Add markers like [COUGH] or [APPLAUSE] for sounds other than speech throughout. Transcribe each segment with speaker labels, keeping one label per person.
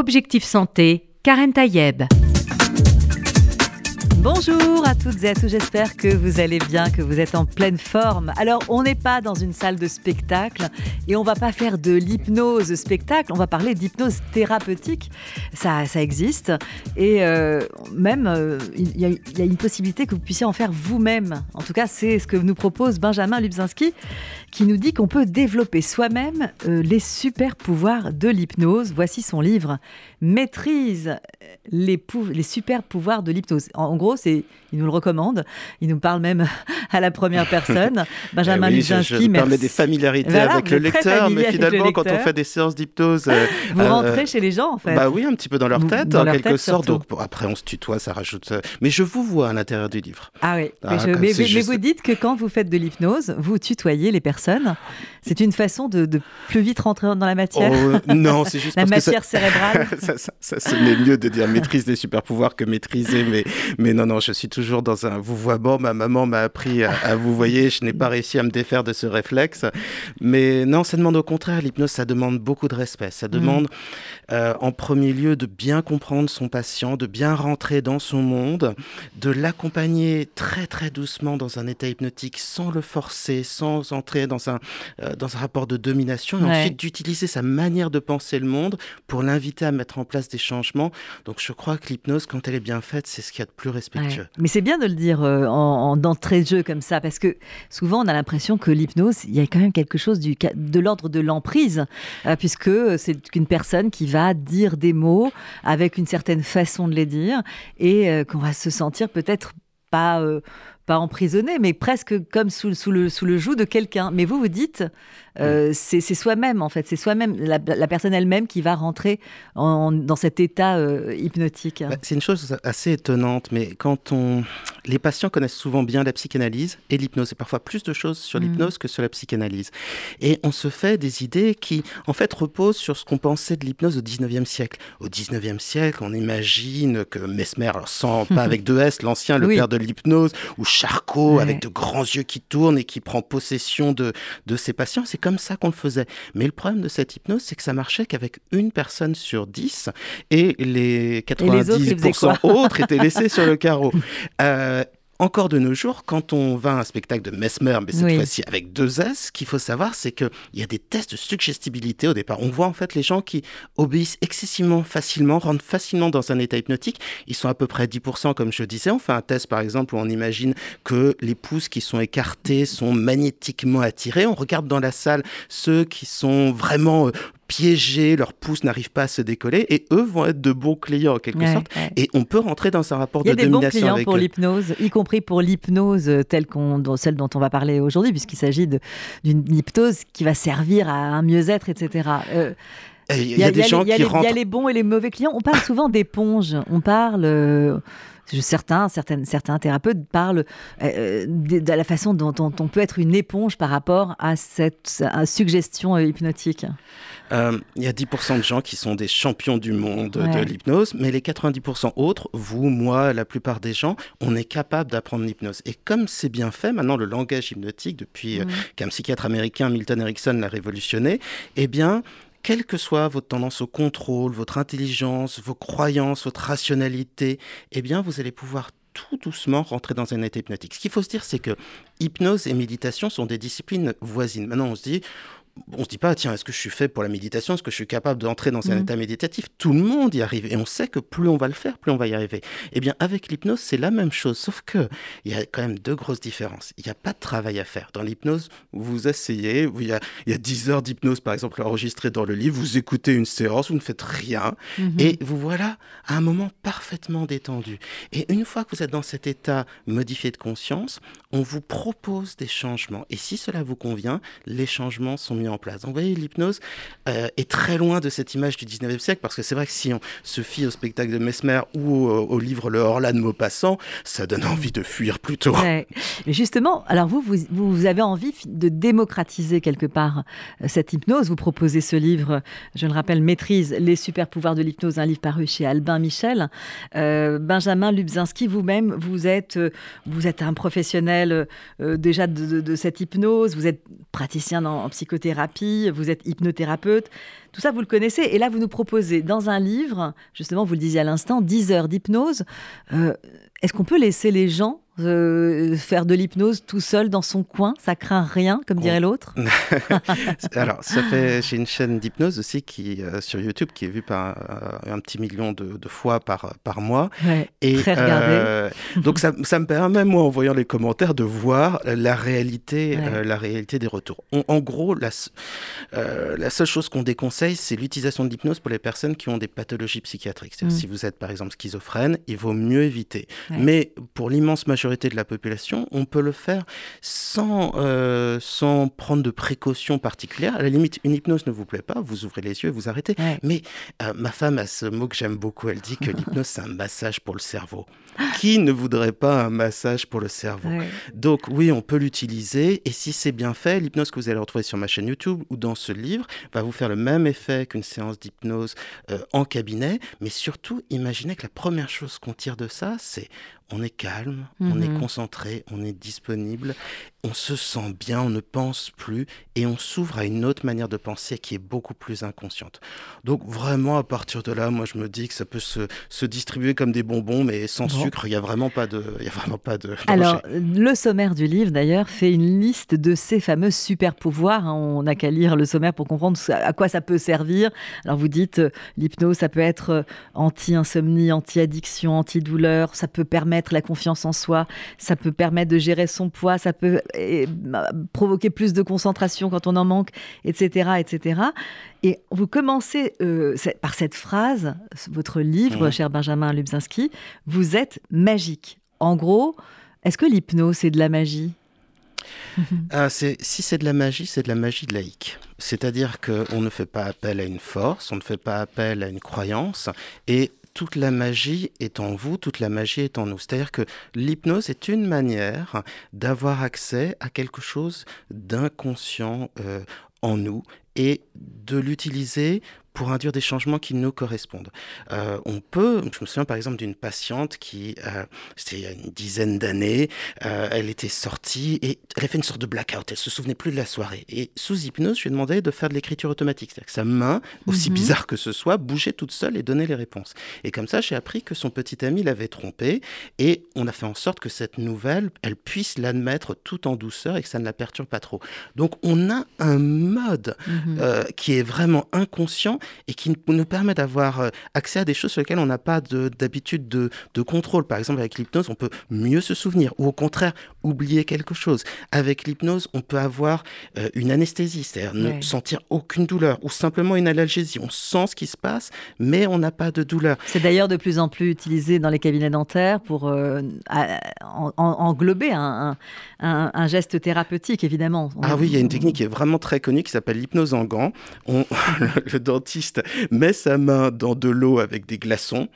Speaker 1: Objectif Santé, Karen Tayeb.
Speaker 2: Bonjour à toutes et à tous, j'espère que vous allez bien, que vous êtes en pleine forme. Alors, on n'est pas dans une salle de spectacle et on va pas faire de l'hypnose spectacle, on va parler d'hypnose thérapeutique. Ça, ça existe et euh, même euh, il y, a une possibilité que vous puissiez en faire vous-même. En tout cas, c'est ce que nous propose Benjamin Lubzinski qui nous dit qu'on peut développer soi-même euh, les super pouvoirs de l'hypnose. Voici son livre Maîtrise les, les super pouvoirs de l'hypnose. En, gros, c'est, il nous le recommande. Il nous parle même [LAUGHS] à la première personne. [LAUGHS]
Speaker 3: Benjamin eh oui, Je, je permet des familiarités avec le lecteur, mais finalement, quand on fait des séances d'hypnose,
Speaker 2: euh, vous rentrez euh, chez les gens, en fait.
Speaker 3: Bah oui, un petit peu dans leur tête, en quelque sorte. Donc après, on se tutoie, ça rajoute. Mais je vous vois à l'intérieur du livre.
Speaker 2: Ah oui. mais, ah, mais vous dites que quand vous faites de l'hypnose, vous tutoyez les personnes c'est une façon de, plus vite rentrer dans la matière
Speaker 3: oh, Non, c'est juste [LAUGHS]
Speaker 2: la matière cérébrale.
Speaker 3: Ça, ça, mieux de dire maîtrise des super pouvoirs que maîtriser, mais, mais non, non, je suis toujours dans un vouvoiement. Ma maman m'a appris à, vous voyez, je n'ai pas réussi à me défaire de ce réflexe. Mais non, ça demande au contraire, l'hypnose, ça demande beaucoup de respect. Ça demande euh, en premier lieu de bien comprendre son patient, de bien rentrer dans son monde, de l'accompagner très très doucement dans un état hypnotique sans le forcer, sans entrer dans un, euh, dans un rapport de domination, et ensuite d'utiliser sa manière de penser le monde pour l'inviter à mettre en place des changements. Donc je crois que l'hypnose, quand elle est bien faite, c'est ce qu'il y a de plus respectueux.
Speaker 2: Mais c'est bien de le dire euh, en, d'entrée de jeu comme ça, parce que souvent on a l'impression que l'hypnose, il y a quand même quelque chose du, de l'ordre de l'emprise, euh, puisque c'est une personne qui va dire des mots avec une certaine façon de les dire, et qu'on va se sentir peut-être pas pas emprisonné, mais presque comme sous, sous, le, sous le joug de quelqu'un. Mais vous, vous dites, euh, c'est soi-même, en fait. C'est soi-même, la, personne elle-même qui va rentrer dans cet état euh, hypnotique.
Speaker 3: Bah, c'est une chose assez étonnante, mais quand on. Les patients connaissent souvent bien la psychanalyse et l'hypnose, et parfois plus de choses sur mm. l'hypnose que sur la psychanalyse. Et on se fait des idées qui, en fait, reposent sur ce qu'on pensait de l'hypnose au 19e siècle. Au 19e siècle, on imagine que Mesmer, alors sans, pas [LAUGHS] avec deux S, l'ancien, le père de l'hypnose, ou Charcot, avec de grands yeux qui tournent et qui prend possession de, de ses patients. C'est comme ça qu'on le faisait. Mais le problème de cette hypnose, c'est que ça marchait qu'avec une personne sur dix et les 90% autres, étaient laissés sur le carreau. [LAUGHS] Euh, encore de nos jours, quand on va à un spectacle de Mesmer, mais cette fois-ci avec deux S, ce qu'il faut savoir, c'est qu'il y a des tests de suggestibilité au départ. On voit en fait les gens qui obéissent excessivement facilement, rentrent facilement dans un état hypnotique. Ils sont à peu près 10%, comme je disais. On fait un test, par exemple, où on imagine que les pouces qui sont écartés sont magnétiquement attirés. On regarde dans la salle ceux qui sont vraiment euh, piégés, leurs pouces n'arrivent pas à se décoller et eux vont être de bons clients en quelque sorte. Et on peut rentrer dans un rapport de domination.
Speaker 2: Il y a des bons clients pour l'hypnose, y compris pour l'hypnose telle qu'on, celle dont on va parler aujourd'hui, puisqu'il s'agit d'une hypnose qui va servir à un mieux-être, etc.
Speaker 3: il y, a des gens qui rentrent.
Speaker 2: Il y a les bons et les mauvais clients. On parle souvent d'éponge. On parle. Euh, certains, certaines, certains thérapeutes parlent euh, de, la façon dont, on peut être une éponge par rapport à cette suggestion euh,
Speaker 3: Euh, il y a 10% de gens qui sont des champions du monde de l'hypnose, mais les 90% autres, vous, moi, la plupart des gens, on est capable d'apprendre l'hypnose. Et comme c'est bien fait, maintenant le langage hypnotique, depuis qu'un psychiatre américain, Milton Erickson, l'a révolutionné, eh bien, quelle que soit votre tendance au contrôle, votre intelligence, vos croyances, votre rationalité, eh bien, vous allez pouvoir tout doucement rentrer dans un état hypnotique. Ce qu'il faut se dire, c'est que hypnose et méditation sont des disciplines voisines. Maintenant, on se dit, on se dit pas, tiens, est-ce que je suis fait pour la méditation? Est-ce que je suis capable d'entrer dans un mm. état méditatif? Tout le monde y arrive. Et on sait que plus on va le faire, plus on va y arriver. Eh bien, avec l'hypnose, c'est la même chose. Sauf que il y a quand même deux grosses différences. Il n'y a pas de travail à faire. Dans l'hypnose, vous essayez, il y a, il y a 10 heures d'hypnose, par exemple, enregistrées dans le livre, vous écoutez une séance, vous ne faites rien. Mm-hmm. Et vous voilà à un moment parfaitement détendu. Et une fois que vous êtes dans cet état modifié de conscience, on vous propose des changements. Et si cela vous convient, les changements sont mis en place. vous voyez, l'hypnose euh, est très loin de cette image du 19e siècle, parce que c'est vrai que si on se fie au spectacle de Mesmer ou au, livre Le Horla de Maupassant, ça donne envie de fuir plutôt.
Speaker 2: Ouais. Justement, alors vous, vous, vous, avez envie de démocratiser quelque part euh, cette hypnose. Vous proposez ce livre, je le rappelle, Maîtrise les super pouvoirs de l'hypnose, un livre paru chez Albin Michel. Euh, Benjamin Lubzinski, vous-même, vous êtes, vous êtes un professionnel déjà de, cette hypnose, vous êtes praticien en psychothérapie hypnothérapie, vous êtes hypnothérapeute. Tout ça, vous le connaissez. Et là, vous nous proposez dans un livre, justement, vous le disiez à l'instant, 10 heures d'hypnose. Euh, est-ce qu'on peut laisser les gens euh, faire de l'hypnose tout seul dans son coin, ça craint rien, comme dirait l'autre? [LAUGHS]
Speaker 3: Alors, ça fait, j'ai une chaîne d'hypnose aussi qui euh, sur YouTube qui est vue par euh, un petit million de, fois par, par mois.
Speaker 2: et très
Speaker 3: donc ça, ça, me permet, moi, en voyant les commentaires, de voir la réalité, la réalité des retours. en gros, la, la seule chose qu'on déconseille, c'est l'utilisation de l'hypnose pour les personnes qui ont des pathologies psychiatriques. Mm. Si vous êtes par exemple schizophrène, il vaut mieux éviter. Mais pour l'immense majorité de la population, on peut le faire sans, euh, sans prendre de précautions particulières. À la limite, une hypnose ne vous plaît pas, vous ouvrez les yeux et vous arrêtez. Mais euh, ma femme a ce mot que j'aime beaucoup, elle dit que [LAUGHS] l'hypnose, c'est un massage pour le cerveau. Qui ne voudrait pas un massage pour le cerveau? Donc oui, on peut l'utiliser et si c'est bien fait, l'hypnose que vous allez retrouver sur ma chaîne YouTube ou dans ce livre va vous faire le même effet qu'une séance d'hypnose euh, en cabinet, mais surtout imaginez que la première chose qu'on tire de ça, c'est on est calme, on est mhm. concentré, on est disponible, on se sent bien, on ne pense plus et on s'ouvre à une autre manière de penser qui est beaucoup plus inconsciente. Donc vraiment à partir de là, moi je me dis que ça peut se, se distribuer comme des bonbons mais sans sucre, il n'y a vraiment pas de... Y a vraiment pas de
Speaker 2: Alors le sommaire du livre d'ailleurs fait une liste de ces fameux super pouvoirs. Hein. On n'a qu'à lire le sommaire pour comprendre à quoi ça peut servir. Alors vous dites euh, l'hypnose ça peut être euh, anti-insomnie, anti-addiction, anti-douleur, ça peut permettre la confiance en soi, ça peut permettre de gérer son poids, ça peut bah, provoquer plus de concentration quand on en manque, etc. etc. Et vous commencez euh, par cette phrase, votre livre, cher Benjamin Lubzinski, vous êtes magique. En gros, est-ce que l'hypnose, c'est de la magie? [LAUGHS]
Speaker 3: Ah, si c'est de la magie, c'est de la magie de laïque. C'est-à-dire qu'on ne fait pas appel à une force, on ne fait pas appel à une croyance, et toute la magie est en vous, toute la magie est en nous. C'est-à-dire que l'hypnose est une manière d'avoir accès à quelque chose d'inconscient euh, en nous et de l'utiliser pour induire des changements qui nous correspondent. Euh, on peut, je me souviens par exemple d'une patiente qui, euh, c'était il y a une dizaine d'années, euh, elle était sortie et elle a fait une sorte de blackout, elle se souvenait plus de la soirée. Et sous hypnose, je lui ai demandé de faire de l'écriture automatique, c'est-à-dire que sa main, aussi mhm. bizarre que ce soit, bougeait toute seule et donnait les réponses. Et comme ça, j'ai appris que son petit ami l'avait trompée et on a fait en sorte que cette nouvelle, elle puisse l'admettre tout en douceur et que ça ne la perturbe pas trop. Donc on a un mode mhm. qui est vraiment inconscient et qui nous permet d'avoir euh, accès à des choses sur lesquelles on n'a pas d'habitude de, de, contrôle. Par exemple, avec l'hypnose, on peut mieux se souvenir ou au contraire oublier quelque chose. Avec l'hypnose, on peut avoir euh, une anesthésie, c'est-à-dire ne sentir aucune douleur ou simplement une analgésie. On sent ce qui se passe, mais on n'a pas de douleur.
Speaker 2: C'est d'ailleurs de plus en plus utilisé dans les cabinets dentaires pour euh, englober un, un, geste thérapeutique, évidemment.
Speaker 3: Ah oui, il y a une technique qui est vraiment très connue qui s'appelle l'hypnose en gants. On, [LAUGHS] le, dentiste met sa main dans de l'eau avec des glaçons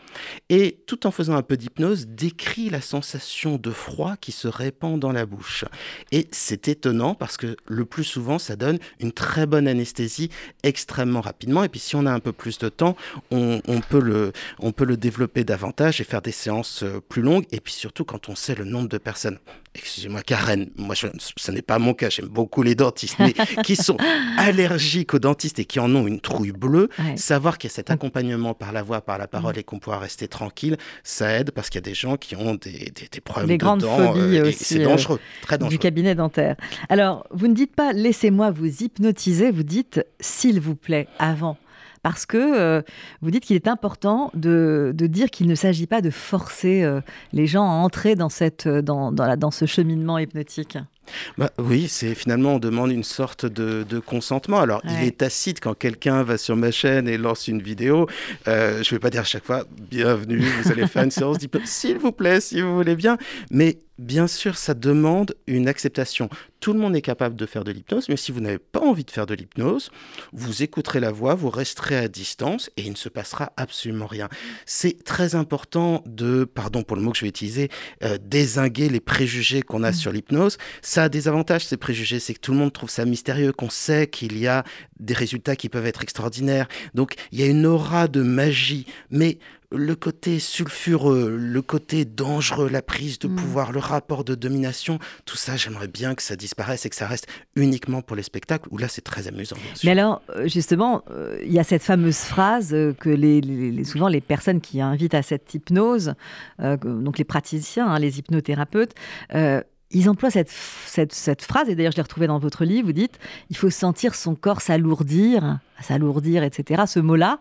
Speaker 3: et, tout en faisant un peu d'hypnose, décrit la sensation de froid qui se répand dans la bouche. Et c'est étonnant parce que le plus souvent, ça donne une très bonne anesthésie extrêmement rapidement. Et puis, si on a un peu plus de temps, on, peut, le, on peut le développer davantage et faire des séances euh, plus longues. Et puis surtout, quand on sait le nombre de personnes excusez-moi Karen, moi ce n'est pas mon cas, j'aime beaucoup les dentistes, mais [LAUGHS] qui sont allergiques aux dentistes et qui en ont une trouille bleue, savoir qu'il y a cet accompagnement par la voix, par la parole mm. et qu'on pourra rester tranquille, ça aide parce qu'il y a des gens qui ont des, des, problèmes
Speaker 2: des grandes
Speaker 3: dents,
Speaker 2: phobies euh, aussi,
Speaker 3: c'est dangereux, très dangereux.
Speaker 2: Du cabinet dentaire. Alors, vous ne dites pas laissez-moi vous hypnotiser, vous dites s'il vous plaît avant parce que euh, vous dites qu'il est important de, dire qu'il ne s'agit pas de forcer euh, les gens à entrer dans, cette, euh, dans, dans, ce cheminement hypnotique.
Speaker 3: Bah, oui, c'est finalement on demande une sorte de, consentement. Alors il est tacite quand quelqu'un va sur ma chaîne et lance une vidéo. je ne vais pas dire à chaque fois bienvenue, vous allez faire une séance d'hypnose, s'il vous plaît, si vous voulez bien. Mais Bien sûr, ça demande une acceptation. Tout le monde est capable de faire de l'hypnose, mais si vous n'avez pas envie de faire de l'hypnose, vous écouterez la voix, vous resterez à distance et il ne se passera absolument rien. C'est très important de, pardon pour le mot que je vais utiliser, euh, désinguer les préjugés qu'on a mmh. sur l'hypnose. Ça a des avantages, ces préjugés, c'est que tout le monde trouve ça mystérieux, qu'on sait qu'il y a des résultats qui peuvent être extraordinaires. Donc il y a une aura de magie, mais le côté sulfureux, le côté dangereux, la prise de mm. pouvoir, le rapport de domination, tout ça, j'aimerais bien que ça disparaisse et que ça reste uniquement pour les spectacles, où là, c'est très amusant.
Speaker 2: Mais alors, euh, justement, euh, il y a cette fameuse phrase que les, souvent les personnes qui invitent à cette hypnose, donc les praticiens, hein, les hypnothérapeutes, ils emploient cette, cette, phrase, et d'ailleurs je l'ai retrouvée dans votre livre, vous dites, il faut sentir son corps s'alourdir, s'alourdir, etc., ce mot-là.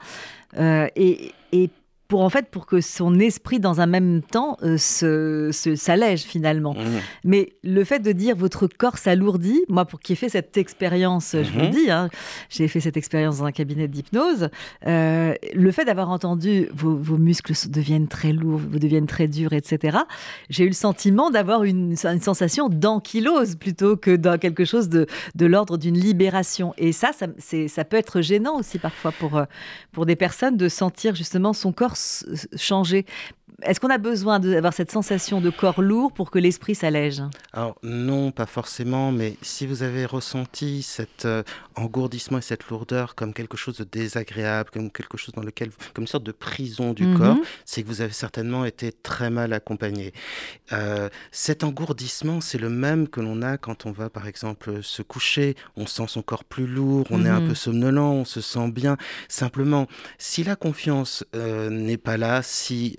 Speaker 2: Euh, et, et pour en fait pour que son esprit dans un même temps euh, se, s'allège finalement. Mmh. Mais le fait de dire votre corps s'alourdit, moi pour qui ai fait cette expérience, je vous le mmh. dis, hein, j'ai fait cette expérience dans un cabinet d'hypnose, euh, le fait d'avoir entendu vos, muscles deviennent très lourds, vous deviennent très durs, etc. J'ai eu le sentiment d'avoir une, une sensation d'ankylose plutôt que dans quelque chose de, de l'ordre d'une libération. Et ça, ça, ça peut être gênant aussi parfois pour, euh, pour des personnes de sentir justement son corps changer est-ce qu'on a besoin d'avoir cette sensation de corps lourd pour que l'esprit s'allège?
Speaker 3: Alors non, pas forcément, mais si vous avez ressenti cet euh, engourdissement et cette lourdeur comme quelque chose de désagréable, comme quelque chose dans lequel, comme une sorte de prison du mhm. corps, c'est que vous avez certainement été très mal accompagné. Euh, cet engourdissement, c'est le même que l'on a quand on va par exemple se coucher, on sent son corps plus lourd, on est un mhm. peu somnolent, on se sent bien. Simplement, si la confiance euh, n'est pas là, si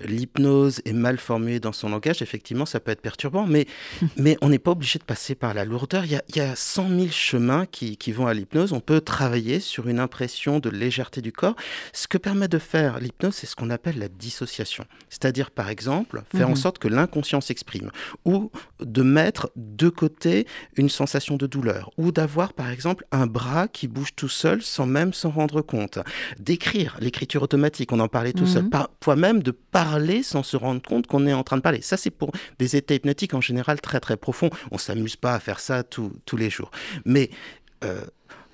Speaker 3: l'hypnose est mal formulée dans son langage, effectivement, ça peut être perturbant, mais, [LAUGHS] mais on n'est pas obligé de passer par la lourdeur. Il y a, il y a 100 000 chemins qui, qui vont à l'hypnose. On peut travailler sur une impression de légèreté du corps. Ce que permet de faire l'hypnose, c'est ce qu'on appelle la dissociation. C'est-à-dire, par exemple, faire en mhm. sorte que l'inconscient s'exprime, ou de mettre de côté une sensation de douleur, ou d'avoir, par exemple, un bras qui bouge tout seul sans même s'en rendre compte. D'écrire, l'écriture automatique, on en parlait tout seul, mhm. parfois même de parler sans se rendre compte qu'on est en train de parler. Ça, c'est pour des états hypnotiques en général très très profonds. On s'amuse pas à faire ça tous les jours. Mais euh,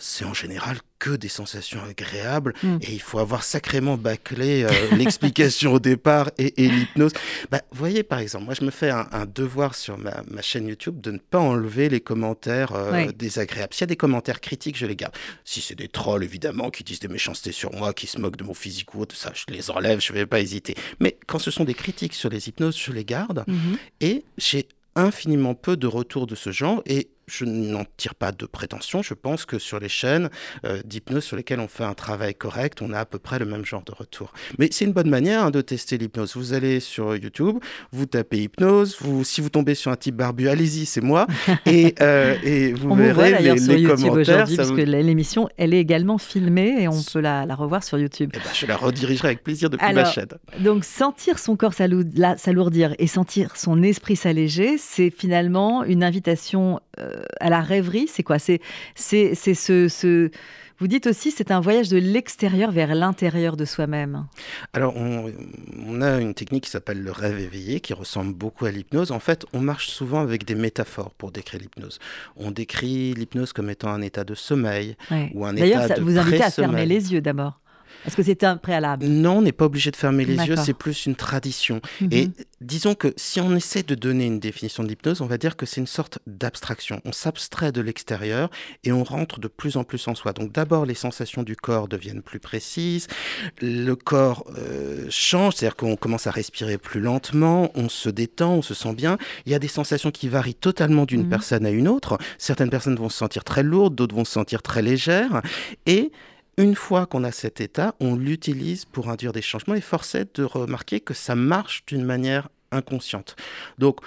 Speaker 3: c'est en général que des sensations agréables mm. et il faut avoir sacrément bâclé euh, [LAUGHS] l'explication au départ et, l'hypnose. Bah, vous voyez, par exemple, moi je me fais un, devoir sur ma, chaîne YouTube de ne pas enlever les commentaires euh, désagréables. S'il y a des commentaires critiques, je les garde. Si c'est des trolls, évidemment, qui disent des méchancetés sur moi, qui se moquent de mon physique ou autre, ça, je les enlève, je ne vais pas hésiter. Mais quand ce sont des critiques sur les hypnoses, je les garde mm-hmm. et j'ai infiniment peu de retours de ce genre et je n'en tire pas de prétention. Je pense que sur les chaînes euh, d'hypnose sur lesquelles on fait un travail correct, on a à peu près le même genre de retour. Mais c'est une bonne manière hein, de tester l'hypnose. Vous allez sur YouTube, vous tapez hypnose, vous, si vous tombez sur un type barbu, allez-y, c'est moi. [LAUGHS] Et, euh, et vous
Speaker 2: on
Speaker 3: verrez
Speaker 2: les, sur YouTube aujourd'hui, parce que l'émission, elle est également filmée et on peut la, revoir sur YouTube.
Speaker 3: Eh ben, je la redirigerai avec plaisir depuis ma chaîne.
Speaker 2: Donc, sentir son corps s'alourdir et sentir son esprit s'alléger, c'est finalement une invitation euh, à la rêverie, c'est quoi? C'est c'est ce, ce, Vous dites aussi, c'est un voyage de l'extérieur vers l'intérieur de soi-même.
Speaker 3: Alors, on, on, a une technique qui s'appelle le rêve éveillé, qui ressemble beaucoup à l'hypnose. En fait, on marche souvent avec des métaphores pour décrire l'hypnose. On décrit l'hypnose comme étant un état de sommeil ou un état de D'ailleurs, ça
Speaker 2: vous invitez à fermer les yeux d'abord. Est-ce que c'est un préalable?
Speaker 3: Non, on n'est pas obligé de fermer les yeux, c'est plus une tradition. Mhm. Et disons que si on essaie de donner une définition de l'hypnose, on va dire que c'est une sorte d'abstraction. On s'abstrait de l'extérieur et on rentre de plus en plus en soi. Donc d'abord, les sensations du corps deviennent plus précises, le corps euh, change, c'est-à-dire qu'on commence à respirer plus lentement, on se détend, on se sent bien. Il y a des sensations qui varient totalement d'une mhm. personne à une autre. Certaines personnes vont se sentir très lourdes, d'autres vont se sentir très légères. Et une fois qu'on a cet état, on l'utilise pour induire des changements et force est de remarquer que ça marche d'une manière inconsciente. Donc,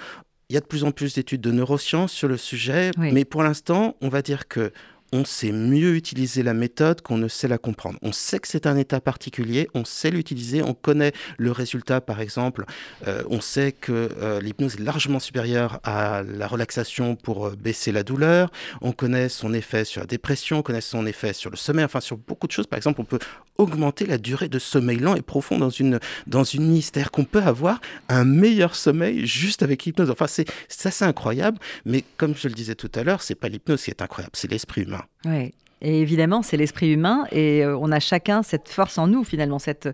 Speaker 3: il y a de plus en plus d'études de neurosciences sur le sujet, mais pour l'instant, on va dire que on sait mieux utiliser la méthode qu'on ne sait la comprendre. On sait que c'est un état particulier, on sait l'utiliser, on connaît le résultat par exemple, euh, on sait que euh, l'hypnose est largement supérieure à la relaxation pour euh, baisser la douleur, on connaît son effet sur la dépression, on connaît son effet sur le sommeil, enfin sur beaucoup de choses. Par exemple, on peut augmenter la durée de sommeil lent et profond dans une, dans une qu'on peut avoir un meilleur sommeil juste avec l'hypnose. Enfin, c'est assez incroyable, mais comme je le disais tout à l'heure, c'est pas l'hypnose qui est incroyable, c'est l'esprit humain.
Speaker 2: Oui. Et évidemment, c'est l'esprit humain et euh, on a chacun cette force en nous, finalement, cette,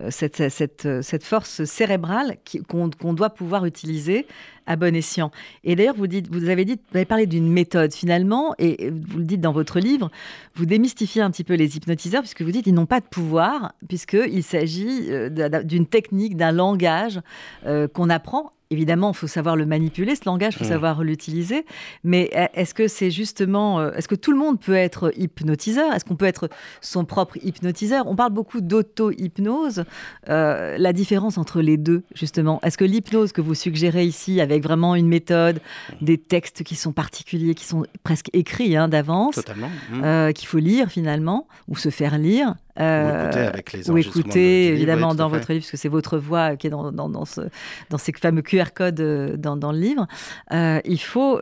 Speaker 2: euh, cette force cérébrale qu'on doit pouvoir utiliser à bon escient. Et d'ailleurs, vous, dites, vous avez dit, vous avez parlé d'une méthode finalement, et vous le dites dans votre livre, vous démystifiez un petit peu les hypnotiseurs, puisque vous dites qu'ils n'ont pas de pouvoir, puisqu'il s'agit euh, d'une technique, d'un langage euh, qu'on apprend Évidemment, il faut savoir le manipuler, ce langage, il faut mmh. savoir l'utiliser. Mais e, est-ce que c'est justement, euh, est-ce que tout le monde peut être hypnotiseur? Est-ce qu'on peut être son propre hypnotiseur? On parle beaucoup d'auto-hypnose. Euh, la différence entre les deux, justement, est-ce que l'hypnose que vous suggérez ici, avec vraiment une méthode, des textes qui sont particuliers, qui sont presque écrits hein, d'avance,
Speaker 3: mmh.
Speaker 2: euh, qu'il faut lire finalement, ou se faire lire,
Speaker 3: euh, ou écouter avec les Ou
Speaker 2: écouter, évidemment, dans votre livre, parce que c'est votre voix qui est dans, dans, dans, ce, dans ces fameux QR codes euh, dans, dans le livre. Euh, il faut.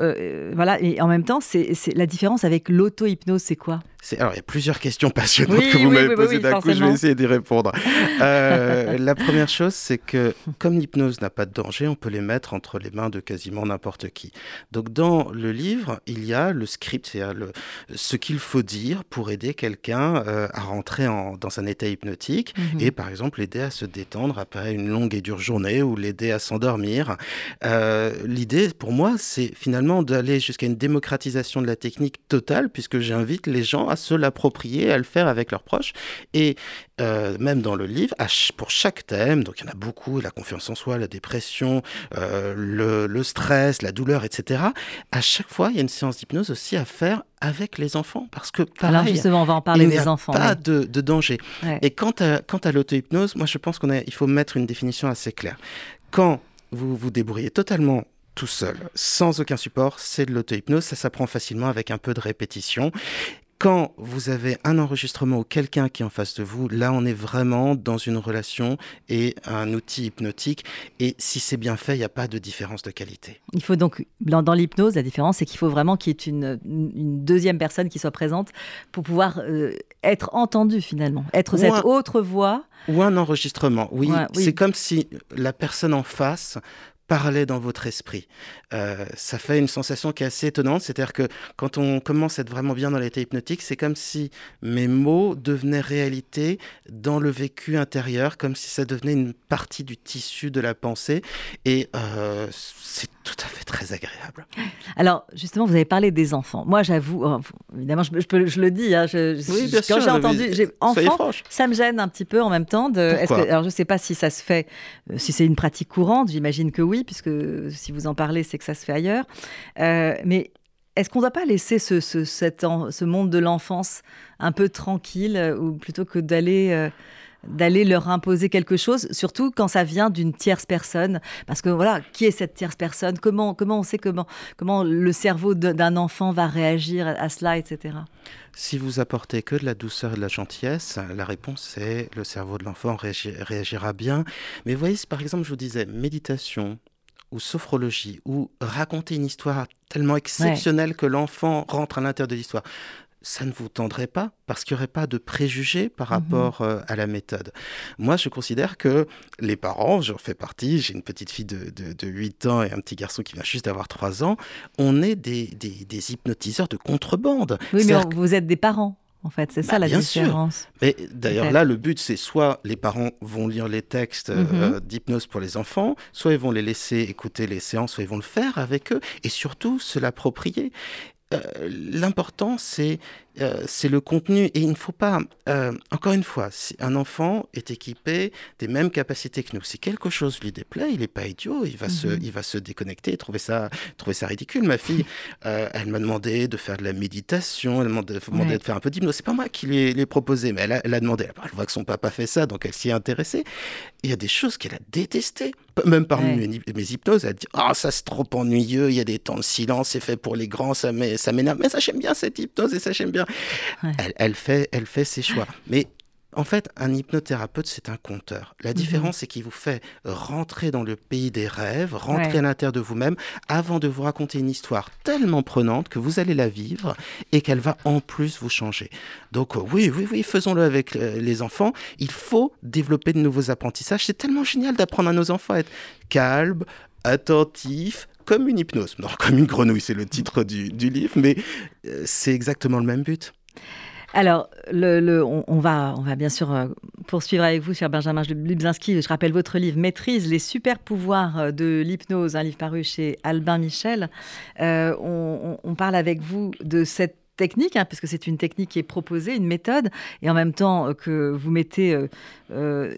Speaker 2: voilà, et en même temps, c'est la différence avec l'auto-hypnose, c'est quoi?
Speaker 3: Alors, il y a plusieurs questions passionnantes que vous m'avez posées d'un coup, je vais essayer d'y répondre. [LAUGHS] Euh, la première chose, c'est que comme l'hypnose n'a pas de danger, on peut les mettre entre les mains de quasiment n'importe qui. Donc, dans le livre, il y a le script, c'est-à-dire ce qu'il faut dire pour aider quelqu'un euh, à rentrer en, dans un état hypnotique mhm. et, par exemple, l'aider à se détendre après une longue et dure journée ou l'aider à s'endormir. Euh, l'idée, pour moi, c'est finalement d'aller jusqu'à une démocratisation de la technique totale, puisque j'invite les gens à se l'approprier, à le faire avec leurs proches. Et euh, même dans le livre, pour chaque thème, donc il y en a beaucoup, la confiance en soi, la dépression, euh, le, stress, la douleur, etc. À chaque fois, il y a une séance d'hypnose aussi à faire avec les enfants, parce que pareil,
Speaker 2: Alors justement, on va en parler des enfants.
Speaker 3: Pas de, danger. Et quant à, quant à l'auto-hypnose, moi je pense qu'il faut mettre une définition assez claire. Quand vous vous débrouillez totalement tout seul, sans aucun support, c'est de l'auto-hypnose. Ça s'apprend facilement avec un peu de répétition. Quand vous avez un enregistrement ou quelqu'un qui est en face de vous, là on est vraiment dans une relation et un outil hypnotique. Et si c'est bien fait, il n'y a pas de différence de qualité.
Speaker 2: Il faut donc, dans, l'hypnose, la différence, c'est qu'il faut vraiment qu'il y ait une, deuxième personne qui soit présente pour pouvoir euh, être entendu finalement, être cette autre voix.
Speaker 3: Ou un enregistrement, oui. C'est comme si la personne en face parlait dans votre esprit. Euh, ça fait une sensation qui est assez étonnante, c'est-à-dire que quand on commence à être vraiment bien dans l'état hypnotique, c'est comme si mes mots devenaient réalité dans le vécu intérieur, comme si ça devenait une partie du tissu de la pensée, et euh, c'est tout à fait très agréable.
Speaker 2: Alors, justement, vous avez parlé des enfants. Moi, j'avoue, oh, évidemment, je, je, le dis, hein, quand j'ai entendu enfant, ça me gêne un petit peu en même temps. De, alors, je ne sais pas si ça se fait, euh, si c'est une pratique courante, j'imagine que oui, puisque si vous en parlez, c'est que ça se fait ailleurs. Euh, mais est-ce qu'on ne doit pas laisser ce, ce, ce monde de l'enfance un peu tranquille, euh, ou plutôt que d'aller euh, d'aller leur imposer quelque chose, surtout quand ça vient d'une tierce personne. Parce que voilà, qui est cette tierce personne? Comment, comment on sait comment, comment le cerveau d'un enfant va réagir à cela, etc.
Speaker 3: Si vous apportez que de la douceur et de la gentillesse, la réponse est le cerveau de l'enfant réagira bien. Mais vous voyez, par exemple, je vous disais méditation, ou sophrologie, ou raconter une histoire tellement exceptionnelle que l'enfant rentre à l'intérieur de l'histoire, ça ne vous tendrait pas parce qu'il n'y aurait pas de préjugés par mhm. rapport euh, à la méthode. Moi, je considère que les parents, j'en fais partie, j'ai une petite fille de, de, 8 ans et un petit garçon qui vient juste d'avoir 3 ans, on est des, des, hypnotiseurs de contrebande.
Speaker 2: Oui, mais vous êtes des parents en fait. C'est ça bah, la bien différence. Sûr.
Speaker 3: Mais d'ailleurs, là, le but, c'est soit les parents vont lire les textes euh, mhm. d'hypnose pour les enfants, soit ils vont les laisser écouter les séances, soit ils vont le faire avec eux, et surtout se l'approprier. Euh, l'important, c'est euh, c'est le contenu. Et il ne faut pas, euh, encore une fois, si un enfant est équipé des mêmes capacités que nous, si quelque chose lui déplaît, il n'est pas idiot, il va, se, mhm. il va se déconnecter, trouver ça, trouver ça ridicule. Ma fille, [LAUGHS] elle m'a demandé de faire de la méditation, elle m'a demandé, de faire un peu d'hypnose. C'est pas moi qui l'ai proposé, mais elle a, elle a demandé. Elle voit que son papa fait ça, donc elle s'y est intéressée. Il y a des choses qu'elle a détestées. Même parmi mes, hypnoses, elle dit Ah, ça c'est trop ennuyeux, il y a des temps de silence, c'est fait pour les grands, ça m'énerve. Mais ça, j'aime bien cette hypnose et ça, j'aime bien. Elle, fait, elle fait ses choix. Mais en fait, un hypnothérapeute, c'est un conteur. La mhm. différence, c'est qu'il vous fait rentrer dans le pays des rêves, rentrer à l'intérieur de vous-même, avant de vous raconter une histoire tellement prenante que vous allez la vivre et qu'elle va en plus vous changer. Donc euh, oui, oui, oui, faisons-le avec euh, les enfants. Il faut développer de nouveaux apprentissages. C'est tellement génial d'apprendre à nos enfants à être calmes, attentifs, comme une hypnose. Non, comme une grenouille, c'est le titre du, livre, mais euh, c'est exactement le même but.
Speaker 2: Alors, le, on, va, on va bien sûr euh, poursuivre avec vous, cher Benjamin Lubzinski. Je rappelle votre livre Maîtrise les super pouvoirs euh, de l'hypnose, un livre paru chez Albin Michel. On, parle avec vous de cette technique, hein, puisque c'est une technique qui est proposée, une méthode, et en même temps euh, que vous mettez euh, euh,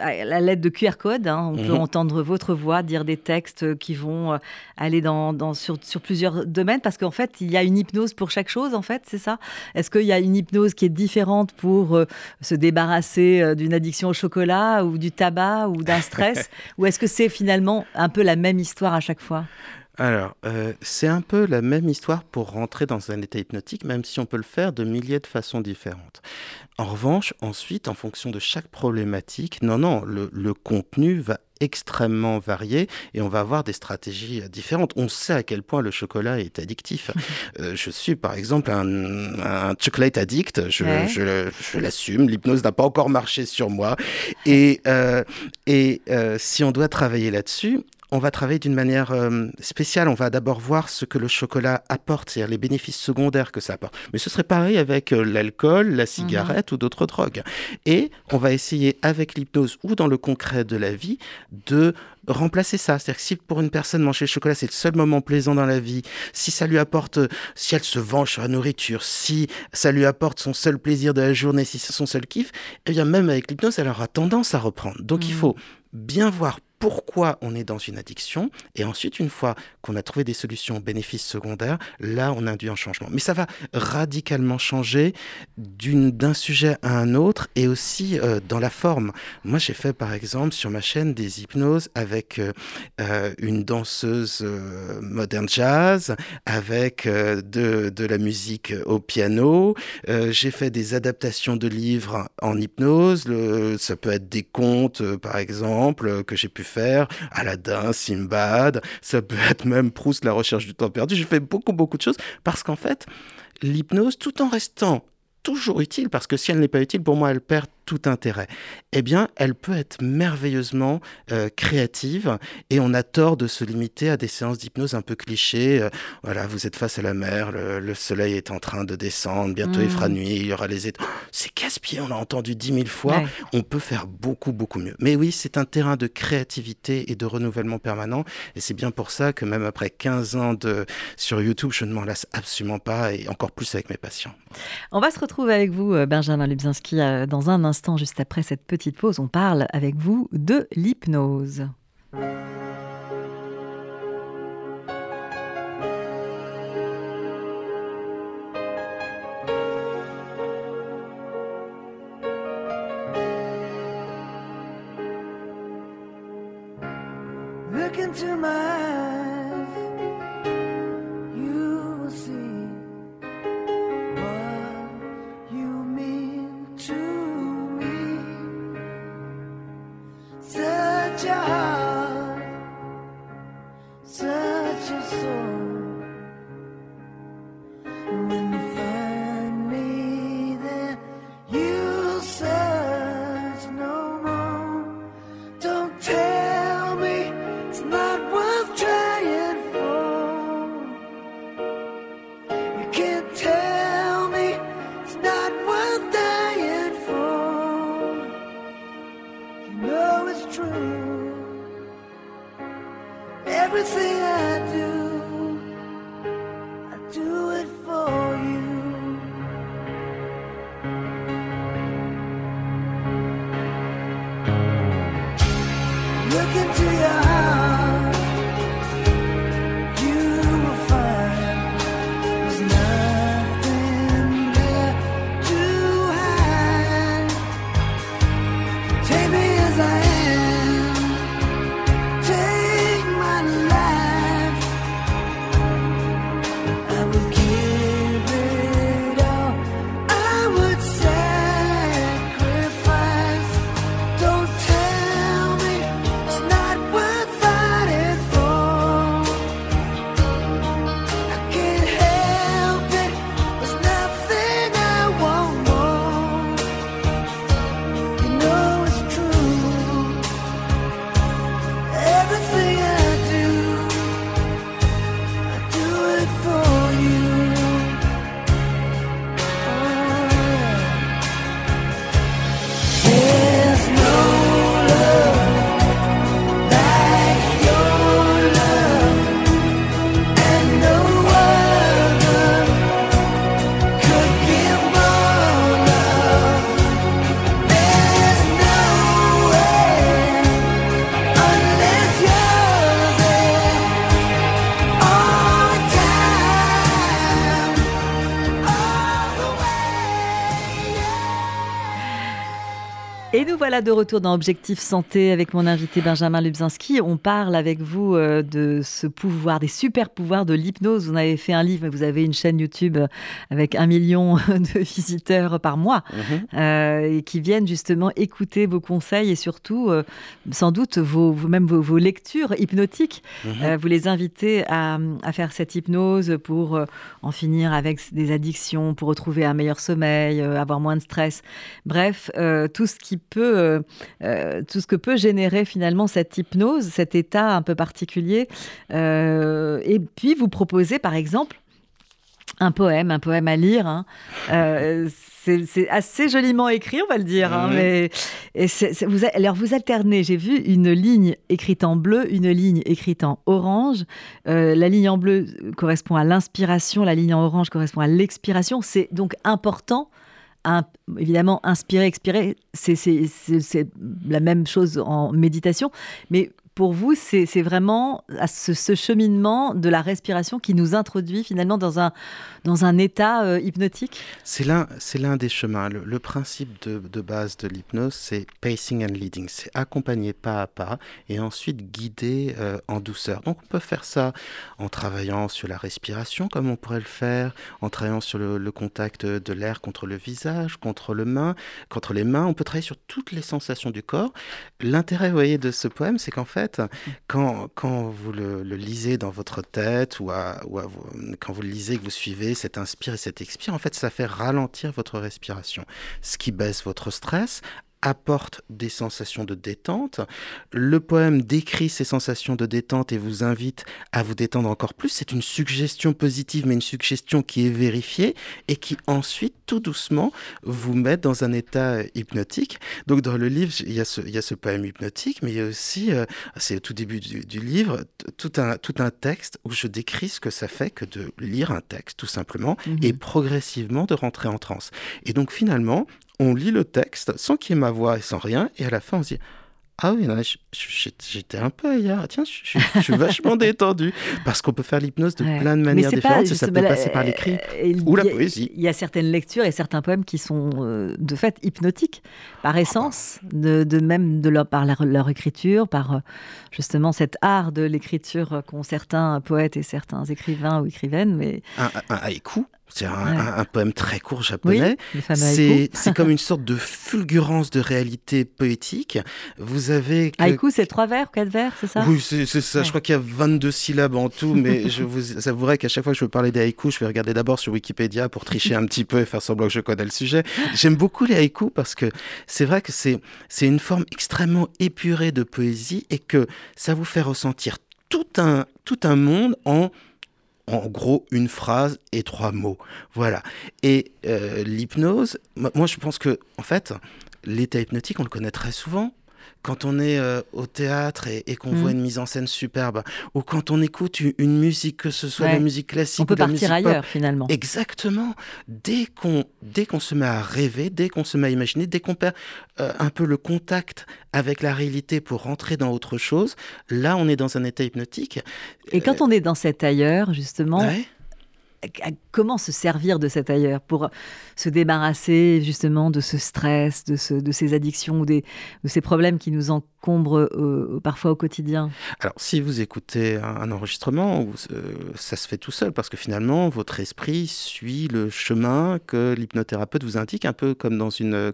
Speaker 2: à la lettre de QR code, hein, on peut mhm. entendre votre voix, dire des textes qui vont aller dans, sur, sur, plusieurs domaines, parce qu'en fait, il y a une hypnose pour chaque chose, en fait, c'est ça? Est-ce qu'il y a une hypnose qui est différente pour se débarrasser d'une addiction au chocolat, ou du tabac, ou d'un stress, [LAUGHS] ou est-ce que c'est finalement un peu la même histoire à chaque fois?
Speaker 3: Alors, euh, c'est un peu la même histoire pour rentrer dans un état hypnotique, même si on peut le faire de milliers de façons différentes. En revanche, ensuite, en fonction de chaque problématique, non, non, le, contenu va extrêmement varier et on va avoir des stratégies euh, différentes. On sait à quel point le chocolat est addictif. [LAUGHS] Euh, je suis par exemple un, chocolate addict, je, l'assume, l'hypnose n'a pas encore marché sur moi. Et, et si on doit travailler là-dessus, on va travailler d'une manière euh, spéciale. On va d'abord voir ce que le chocolat apporte, c'est-à-dire les bénéfices secondaires que ça apporte. Mais ce serait pareil avec euh, l'alcool, la cigarette ou d'autres drogues. Et on va essayer avec l'hypnose ou dans le concret de la vie de remplacer ça. C'est-à-dire que si pour une personne manger le chocolat c'est le seul moment plaisant dans la vie, si ça lui apporte, si elle se venge sur la nourriture, si ça lui apporte son seul plaisir de la journée, si c'est son seul kiff, eh bien même avec l'hypnose elle aura tendance à reprendre. Donc il mmh. faut bien voir pourquoi on est dans une addiction. Et ensuite, une fois qu'on a trouvé des solutions bénéfices secondaires, là, on induit un changement. Mais ça va radicalement changer d'un sujet à un autre et aussi euh, dans la forme. Moi, j'ai fait, par exemple, sur ma chaîne des hypnoses avec euh, euh, une danseuse moderne jazz, avec de, de, la musique au piano. j'ai fait des adaptations de livres en hypnose. Le, ça peut être des contes, par exemple, que j'ai pu faire faire, Aladdin, Simbad, ça peut [LAUGHS] être même Proust, La recherche du temps perdu. J'ai fait beaucoup, beaucoup de choses parce qu'en fait, l'hypnose, tout en restant toujours utile, parce que si elle n'est pas utile, pour moi, elle perd tout intérêt, eh bien, elle peut être merveilleusement euh, créative et on a tort de se limiter à des séances d'hypnose un peu clichés. Euh, voilà, vous êtes face à la mer, le, soleil est en train de descendre, bientôt il fera mmh. nuit, il y aura les étoiles. c'est casse-pied, on l'a entendu dix mille fois. On peut faire beaucoup, beaucoup mieux. Mais oui, c'est un terrain de créativité et de renouvellement permanent et c'est bien pour ça que même après 15 ans de, sur YouTube, je ne m'en lasse absolument pas et encore plus avec mes patients.
Speaker 2: On va se retrouver avec vous, euh, Benjamin Lubzinski, dans un instant juste après cette petite pause, on parle avec vous de l'hypnose. Nous voilà de retour dans Objectif Santé avec mon invité Benjamin Lubzinski. On parle avec vous euh, de ce pouvoir, des super pouvoirs de l'hypnose. Vous avez fait un livre, vous avez une chaîne YouTube avec un million [LAUGHS] de visiteurs par mois mhm. euh, et qui viennent justement écouter vos conseils et surtout, euh, sans doute, vos, même vos, lectures hypnotiques. Mhm. vous les invitez à, à, faire cette hypnose pour en finir avec des addictions, pour retrouver un meilleur sommeil, avoir moins de stress. Bref, tout ce qui peut, euh, euh, tout ce que peut générer finalement cette hypnose, cet état un peu particulier. Euh, et puis vous proposez par exemple un poème, un poème à lire. Hein. c'est assez joliment écrit, on va le dire. Hein, mais, et vous, alors vous alternez, j'ai vu une ligne écrite en bleu, une ligne écrite en orange. la ligne en bleu correspond à l'inspiration, la ligne en orange correspond à l'expiration. C'est donc important évidemment, inspirer, expirer, c'est la même chose en méditation. Mais pour vous, c'est vraiment ce, cheminement de la respiration qui nous introduit finalement dans un, dans un état euh, hypnotique?
Speaker 3: C'est l'un des chemins. Le, principe de, base de l'hypnose, c'est pacing and leading. C'est accompagner pas à pas et ensuite guider euh, en douceur. Donc on peut faire ça en travaillant sur la respiration, comme on pourrait le faire, en travaillant sur le, contact de l'air contre le visage, contre, le main, contre les mains. On peut travailler sur toutes les sensations du corps. L'intérêt, vous voyez, de ce poème, c'est qu'en fait, quand, vous le, lisez dans votre tête ou, ou quand vous le lisez, que vous suivez cet inspire et cet expire, en fait, ça fait ralentir votre respiration, ce qui baisse votre stress apporte des sensations de détente. Le poème décrit ces sensations de détente et vous invite à vous détendre encore plus. C'est une suggestion positive, mais une suggestion qui est vérifiée et qui ensuite, tout doucement, vous met dans un état hypnotique. Donc dans le livre, il y a ce, il y a ce poème hypnotique, mais il y a aussi, euh, c'est au tout début du, livre, tout un, tout un texte où je décris ce que ça fait que de lire un texte, tout simplement, mhm. et progressivement de rentrer en transe. Et donc finalement, on lit le texte sans qu'il y ait ma voix et sans rien, et à la fin on se dit ah oui, j'étais un peu ailleurs. Tiens, je, suis vachement [LAUGHS] détendu. Parce qu'on peut faire l'hypnose de plein de manières différentes. ça peut passer par l'écrit euh, ou la poésie.
Speaker 2: Il y a certaines lectures et certains poèmes qui sont euh, de fait hypnotiques, par essence, de, même de leur, par leur, écriture, par euh, justement cet art de l'écriture qu'ont certains poètes et certains écrivains ou écrivaines. Mais...
Speaker 3: Un, un haïku c'est un, poème très court japonais. c'est comme une [LAUGHS] sorte de fulgurance de réalité poétique. Vous avez.
Speaker 2: Que... Haïku, c'est trois vers, quatre vers, c'est ça?
Speaker 3: Oui, c'est ça. Je crois qu'il y a 22 syllabes en tout, mais je [LAUGHS] vous avouerai qu'à chaque fois que je veux parler des haïkus, je vais regarder d'abord sur Wikipédia pour tricher un petit peu et faire semblant que je connais le sujet. J'aime beaucoup les haïkus parce que c'est vrai que c'est une forme extrêmement épurée de poésie et que ça vous fait ressentir tout un, tout un monde en en gros une phrase et trois mots. Voilà. Et euh, l'hypnose, moi je pense que, en fait, l'état hypnotique, on le connaît très souvent quand on est euh, au théâtre et, qu'on voit mm. une mise en scène superbe, ou quand on écoute une, musique, que ce soit la musique classique,
Speaker 2: on peut
Speaker 3: la
Speaker 2: partir ailleurs finalement.
Speaker 3: Exactement. Dès qu'on dès qu'on se met à rêver, dès qu'on se met à imaginer, dès qu'on perd euh, un peu le contact avec la réalité pour rentrer dans autre chose, là on est dans un état hypnotique.
Speaker 2: Et quand on est dans cet ailleurs justement. Comment se servir de cet ailleurs pour se débarrasser justement de ce stress, de, ce, de ces addictions ou de ces problèmes qui nous encombrent euh, parfois au quotidien?
Speaker 3: Alors, si vous écoutez un, enregistrement, euh, ça se fait tout seul parce que finalement, votre esprit suit le chemin que l'hypnothérapeute vous indique, un peu comme dans une,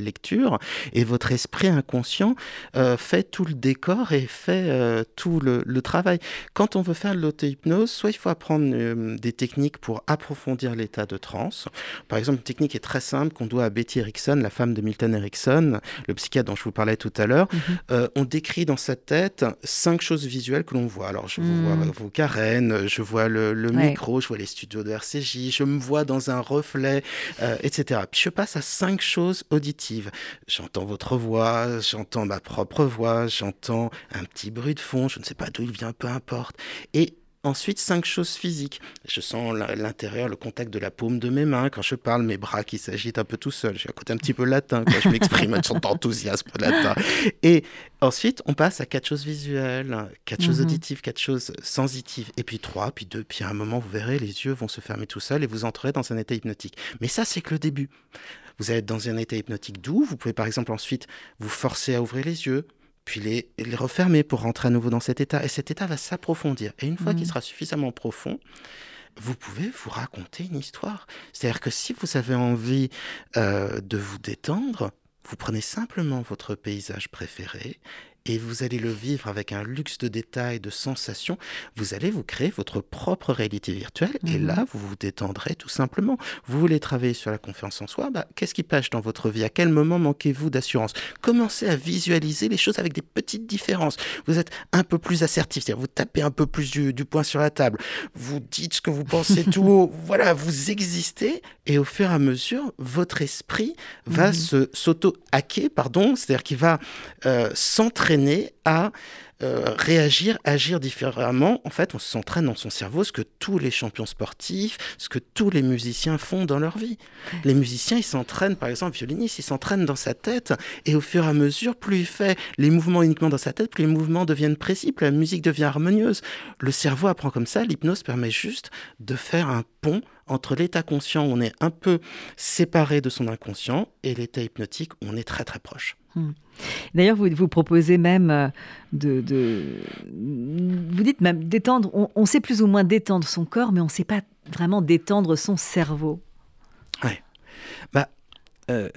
Speaker 3: lecture, et votre esprit inconscient euh, fait tout le décor et fait tout le, travail. Quand on veut faire l'auto-hypnose, soit il faut apprendre des techniques pour approfondir l'état de transe. Par exemple, technique est très simple qu'on doit à Betty Erickson, la femme de Milton Erickson, le psychiatre dont je vous parlais tout à l'heure. Mhm. Euh, on décrit dans sa tête cinq choses visuelles que l'on voit. Alors, je vous vois mhm. vos Karen, je vois le, micro, je vois les studios de RCJ, je me vois dans un reflet, euh, etc. Puis je passe à cinq choses auditives. J'entends votre voix, j'entends ma propre voix, j'entends un petit bruit de fond, je ne sais pas d'où il vient, peu importe. Et Ensuite, cinq choses physiques. Je sens l'intérieur, le contact de la paume de mes mains. Quand je parle, mes bras qui s'agitent un peu tout seul. J'ai un côté un petit peu latin quand je m'exprime avec son [LAUGHS] enthousiasme latin. Et ensuite, on passe à quatre choses visuelles, quatre choses mhm. auditives, quatre choses sensitives. Et puis trois, puis deux. Puis à un moment, vous verrez, les yeux vont se fermer tout seuls et vous entrerez dans un état hypnotique. Mais ça, c'est que le début vous allez être dans un état hypnotique doux. Vous pouvez par exemple ensuite vous forcer à ouvrir les yeux, puis les, les refermer pour rentrer à nouveau dans cet état. Et cet état va s'approfondir. Et une fois qu'il mmh. sera suffisamment profond, vous pouvez vous raconter une histoire. C'est-à-dire que si vous avez envie euh, de vous détendre, vous prenez simplement votre paysage préféré et vous allez le vivre avec un luxe de détails, de sensations. Vous allez vous créer votre propre réalité virtuelle et mhm. là, vous vous détendrez tout simplement. Vous voulez travailler sur la confiance en soi, bah, qu'est-ce qui pêche dans votre vie? À quel moment manquez-vous d'assurance? Commencez à visualiser les choses avec des petites différences. Vous êtes un peu plus assertif, c'est-à-dire vous tapez un peu plus du, du poing sur la table, vous dites ce que vous pensez tout haut, [LAUGHS] voilà, vous existez et au fur et à mesure, votre esprit va mhm. se s'auto-hacker, pardon, c'est-à-dire qu'il va euh, s'entraîner à euh, réagir, agir différemment. En fait, on s'entraîne dans son cerveau ce que tous les champions sportifs, ce que tous les musiciens font dans leur vie. Les musiciens, ils s'entraînent, par exemple, violonistes, ils s'entraînent dans sa tête, et au fur et à mesure, plus il fait les mouvements uniquement dans sa tête, plus les mouvements deviennent précis, plus la musique devient harmonieuse. Le cerveau apprend comme ça, l'hypnose permet juste de faire un pont entre l'état conscient où on est un peu séparé de son inconscient et l'état hypnotique où on est très très proche. Hmm.
Speaker 2: D'ailleurs, vous, vous proposez même euh, de, Vous dites même détendre. On, sait plus ou moins détendre son corps, mais on ne sait pas vraiment détendre son cerveau.
Speaker 3: Oui. Bah. Euh,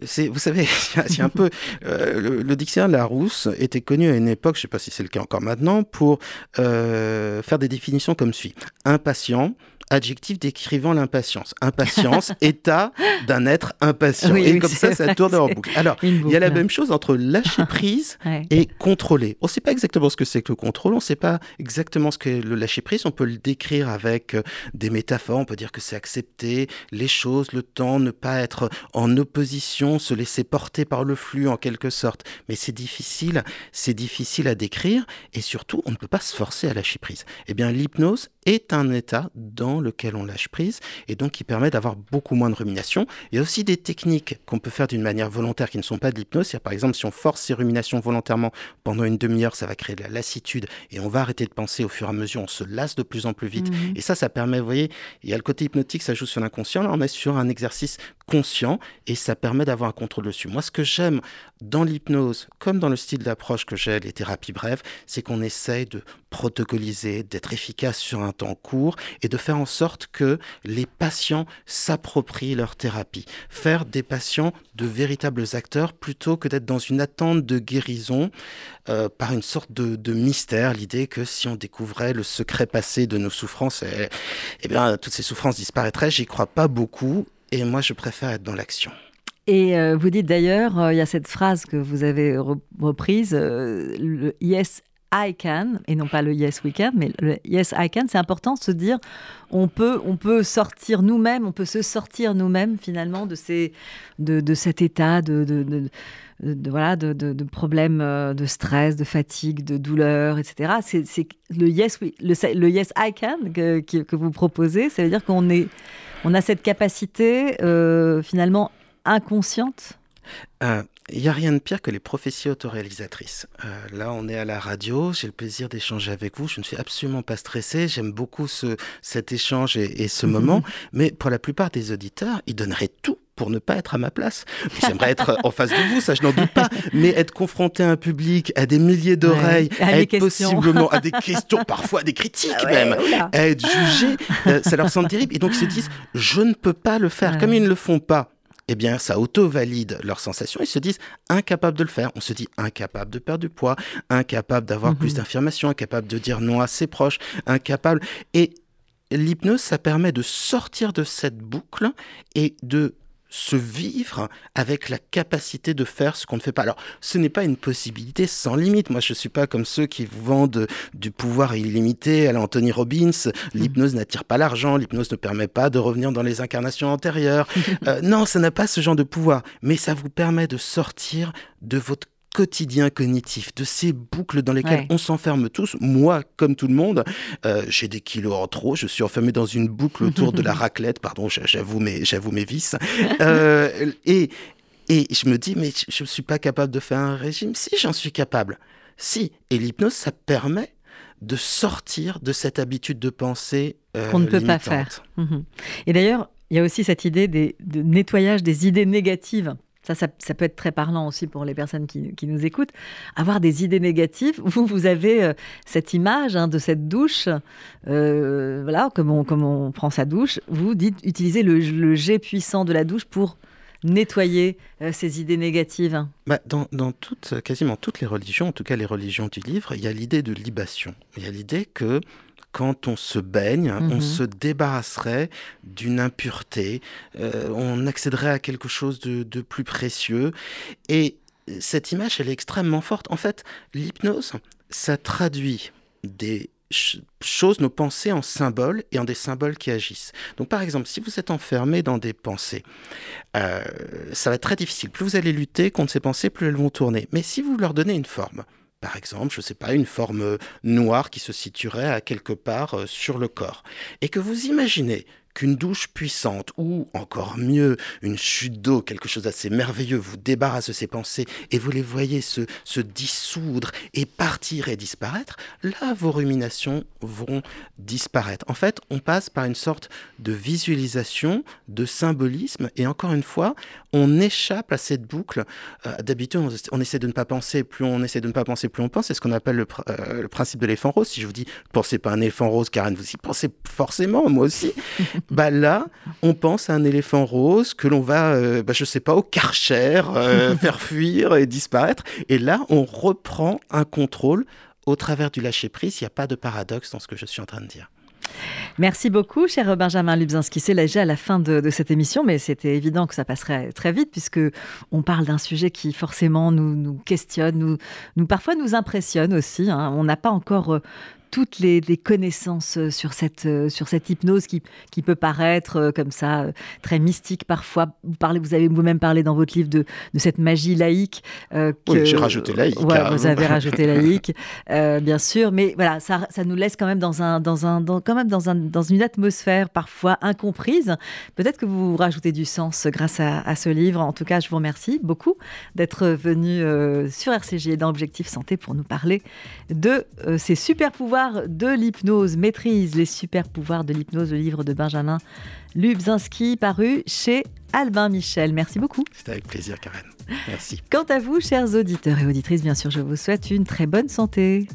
Speaker 3: vous savez, [LAUGHS] c'est un peu euh, le, dictionnaire de Larousse était connu à une époque, je ne sais pas si c'est le cas encore maintenant, pour faire des définitions comme suit impatient, adjectif décrivant l'impatience. Impatience, [LAUGHS] état d'un être impatient. et comme ça, ça tourne en boucle. Alors, il y a la même chose entre lâcher [LAUGHS] prise et contrôler. On ne sait pas exactement ce que c'est que le contrôle, on ne sait pas exactement ce que le lâcher prise. On peut le décrire avec euh, des métaphores. On peut dire que c'est accepter les choses, le temps, ne pas être en opposition, se laisser porter par le flux en quelque sorte. Mais c'est difficile, c'est difficile à décrire et surtout, on ne peut pas se forcer à lâcher prise. Eh bien, l'hypnose est un état dans lequel on lâche prise et donc qui permet d'avoir beaucoup moins de rumination. Il y a aussi des techniques qu'on peut faire d'une manière volontaire qui ne sont pas de l'hypnose. Par exemple, si on force ces ruminations volontairement pendant une demi-heure, ça va créer de la lassitude et on va arrêter de penser au fur et à mesure, on se lasse de plus en plus vite. Mhm. Et ça, ça permet, vous voyez, il y a le côté hypnotique, ça joue sur l'inconscient. Là, on est sur un exercice conscient et ça permet d'avoir un contrôle dessus. Moi, ce que j'aime dans l'hypnose, comme dans le style d'approche que j'ai, les thérapies brèves, c'est qu'on essaye de protocoliser, d'être efficace sur un temps court et de faire en sorte que les patients s'approprient leur thérapie. Faire des patients de véritables acteurs plutôt que d'être dans une attente de guérison euh, par une sorte de, mystère. L'idée que si on découvrait le secret passé de nos souffrances, eh, eh bien, toutes ces souffrances disparaîtraient. J'y crois pas beaucoup et moi, je préfère être dans l'action.
Speaker 2: Et euh, vous dites d'ailleurs, euh, il y a cette phrase que vous avez reprise, le Yes I can, et non pas le Yes We can, mais le Yes I can, c'est important de se dire, on peut, on peut sortir nous-mêmes, on peut se sortir nous-mêmes finalement de, ces, de, de cet état de, de, de voilà, de, de, problèmes euh, de stress, de fatigue, de douleur, etc. C'est le yes, we, le, le, yes I can que, que, vous proposez, ça veut dire qu'on est, on a cette capacité euh, finalement inconsciente?
Speaker 3: Euh, il n'y a rien de pire que les prophéties autoréalisatrices. Euh, là, on est à la radio, j'ai le plaisir d'échanger avec vous. Je ne suis absolument pas stressé, j'aime beaucoup ce, cet échange et, ce mhm. moment. Mais pour la plupart des auditeurs, ils donneraient tout pour ne pas être à ma place. J'aimerais être en [LAUGHS] face de vous, ça je n'en doute pas, mais être confronté à un public, à des milliers d'oreilles, à être possiblement à des [LAUGHS] questions, parfois à des critiques ah même, à être jugé, euh, ça leur semble terrible. Et donc ils se disent, je ne peux pas le faire. Comme ils ne le font pas, eh bien, ça auto-valide leurs sensations. Ils se disent incapables de le faire. On se dit incapable de perdre du poids, incapable d'avoir plus mhm. d'informations, incapable de dire non à ses proches, incapable. Et l'hypnose, ça permet de sortir de cette boucle et de se vivre avec la capacité de faire ce qu'on ne fait pas. Alors, ce n'est pas une possibilité sans limite. Moi, je ne suis pas comme ceux qui vous vendent du pouvoir illimité à l'Anthony Robbins. L'hypnose n'attire pas l'argent, l'hypnose ne permet pas de revenir dans les incarnations antérieures. [LAUGHS] Euh, non, ça n'a pas ce genre de pouvoir, mais ça vous permet de sortir de votre quotidien cognitif, de ces boucles dans lesquelles on s'enferme tous. Moi, comme tout le monde, euh, j'ai des kilos en trop. Je suis enfermé dans une boucle autour de la [LAUGHS] raclette. Pardon, j'avoue mes, j'avoue mes vices. Euh, et, et je me dis, mais je ne suis pas capable de faire un régime. Si, j'en suis capable. Si. Et l'hypnose, ça permet de sortir de cette habitude de pensée
Speaker 2: euh, qu'on ne peut pas faire. Mhm. Et d'ailleurs, il y a aussi cette idée de nettoyage des idées négatives. Ça, ça, peut être très parlant aussi pour les personnes qui, nous écoutent. Avoir des idées négatives. [LAUGHS] Vous, vous avez euh, cette image hein, de cette douche. Euh, voilà, comme on, comme on prend sa douche. Vous dites utiliser le, jet puissant de la douche pour nettoyer euh, ces idées négatives
Speaker 3: bah, dans, dans toutes, quasiment toutes les religions, en tout cas les religions du livre, il y a l'idée de libation. Il y a l'idée que quand on se baigne, on mhm. se débarrasserait d'une impureté, euh, on accéderait à quelque chose de, plus précieux. Et cette image, elle est extrêmement forte. En fait, l'hypnose, ça traduit des choses, nos pensées en symboles et en des symboles qui agissent. Donc par exemple, si vous êtes enfermé dans des pensées, euh, ça va être très difficile. Plus vous allez lutter contre ces pensées, plus elles vont tourner. Mais si vous leur donnez une forme, par exemple, je ne sais pas, une forme noire qui se situerait à quelque part euh, sur le corps, et que vous imaginez qu'une douche puissante ou encore mieux une chute d'eau, quelque chose d'assez merveilleux, vous débarrasse de ces pensées et vous les voyez se, dissoudre et partir et disparaître, là vos ruminations vont disparaître. En fait, on passe par une sorte de visualisation, de symbolisme et encore une fois, on échappe à cette boucle. Euh, d'habitude, on, essaie de ne pas penser, plus on essaie de ne pas penser, plus on pense. C'est ce qu'on appelle le, euh, le principe de l'éléphant rose. Si je vous dis, pensez pas à un éléphant rose, Karen, vous y pensez forcément, moi aussi. [LAUGHS] bah là, on pense à un éléphant rose que l'on va, euh, bah, je sais pas, au karcher, euh, [LAUGHS] faire fuir et disparaître. Et là, on reprend un contrôle au travers du lâcher-prise. Il n'y a pas de paradoxe dans ce que je suis en train de dire.
Speaker 2: Merci beaucoup, cher Benjamin Lubzinski. C'est déjà à la fin de, cette émission, mais c'était évident que ça passerait très vite puisque on parle d'un sujet qui forcément nous, questionne, nous, nous, parfois nous impressionne aussi. Hein. On n'a pas encore euh, toutes les, connaissances euh, sur cette, euh, sur cette hypnose qui, qui peut paraître euh, comme ça très mystique parfois. Vous, parlez, vous avez vous-même parlé dans votre livre de, de cette magie laïque.
Speaker 3: que, oui, j'ai rajouté laïque.
Speaker 2: Ouais, vous avez rajouté laïque, [LAUGHS] bien sûr. Mais voilà, ça, ça nous laisse quand même dans, un, dans, un, quand même dans, un, dans une atmosphère parfois incomprise. Peut-être que vous rajoutez du sens grâce à, à, ce livre. En tout cas, je vous remercie beaucoup d'être venu sur RCJ et dans Objectif Santé pour nous parler de ces super pouvoirs de l'hypnose, maîtrise les super pouvoirs de l'hypnose, le livre de Benjamin Lubzinski, paru chez Albin Michel. Merci beaucoup.
Speaker 3: C'était avec plaisir, Karen. Merci.
Speaker 2: Quant à vous, chers auditeurs et auditrices, bien sûr, je vous souhaite une très bonne santé.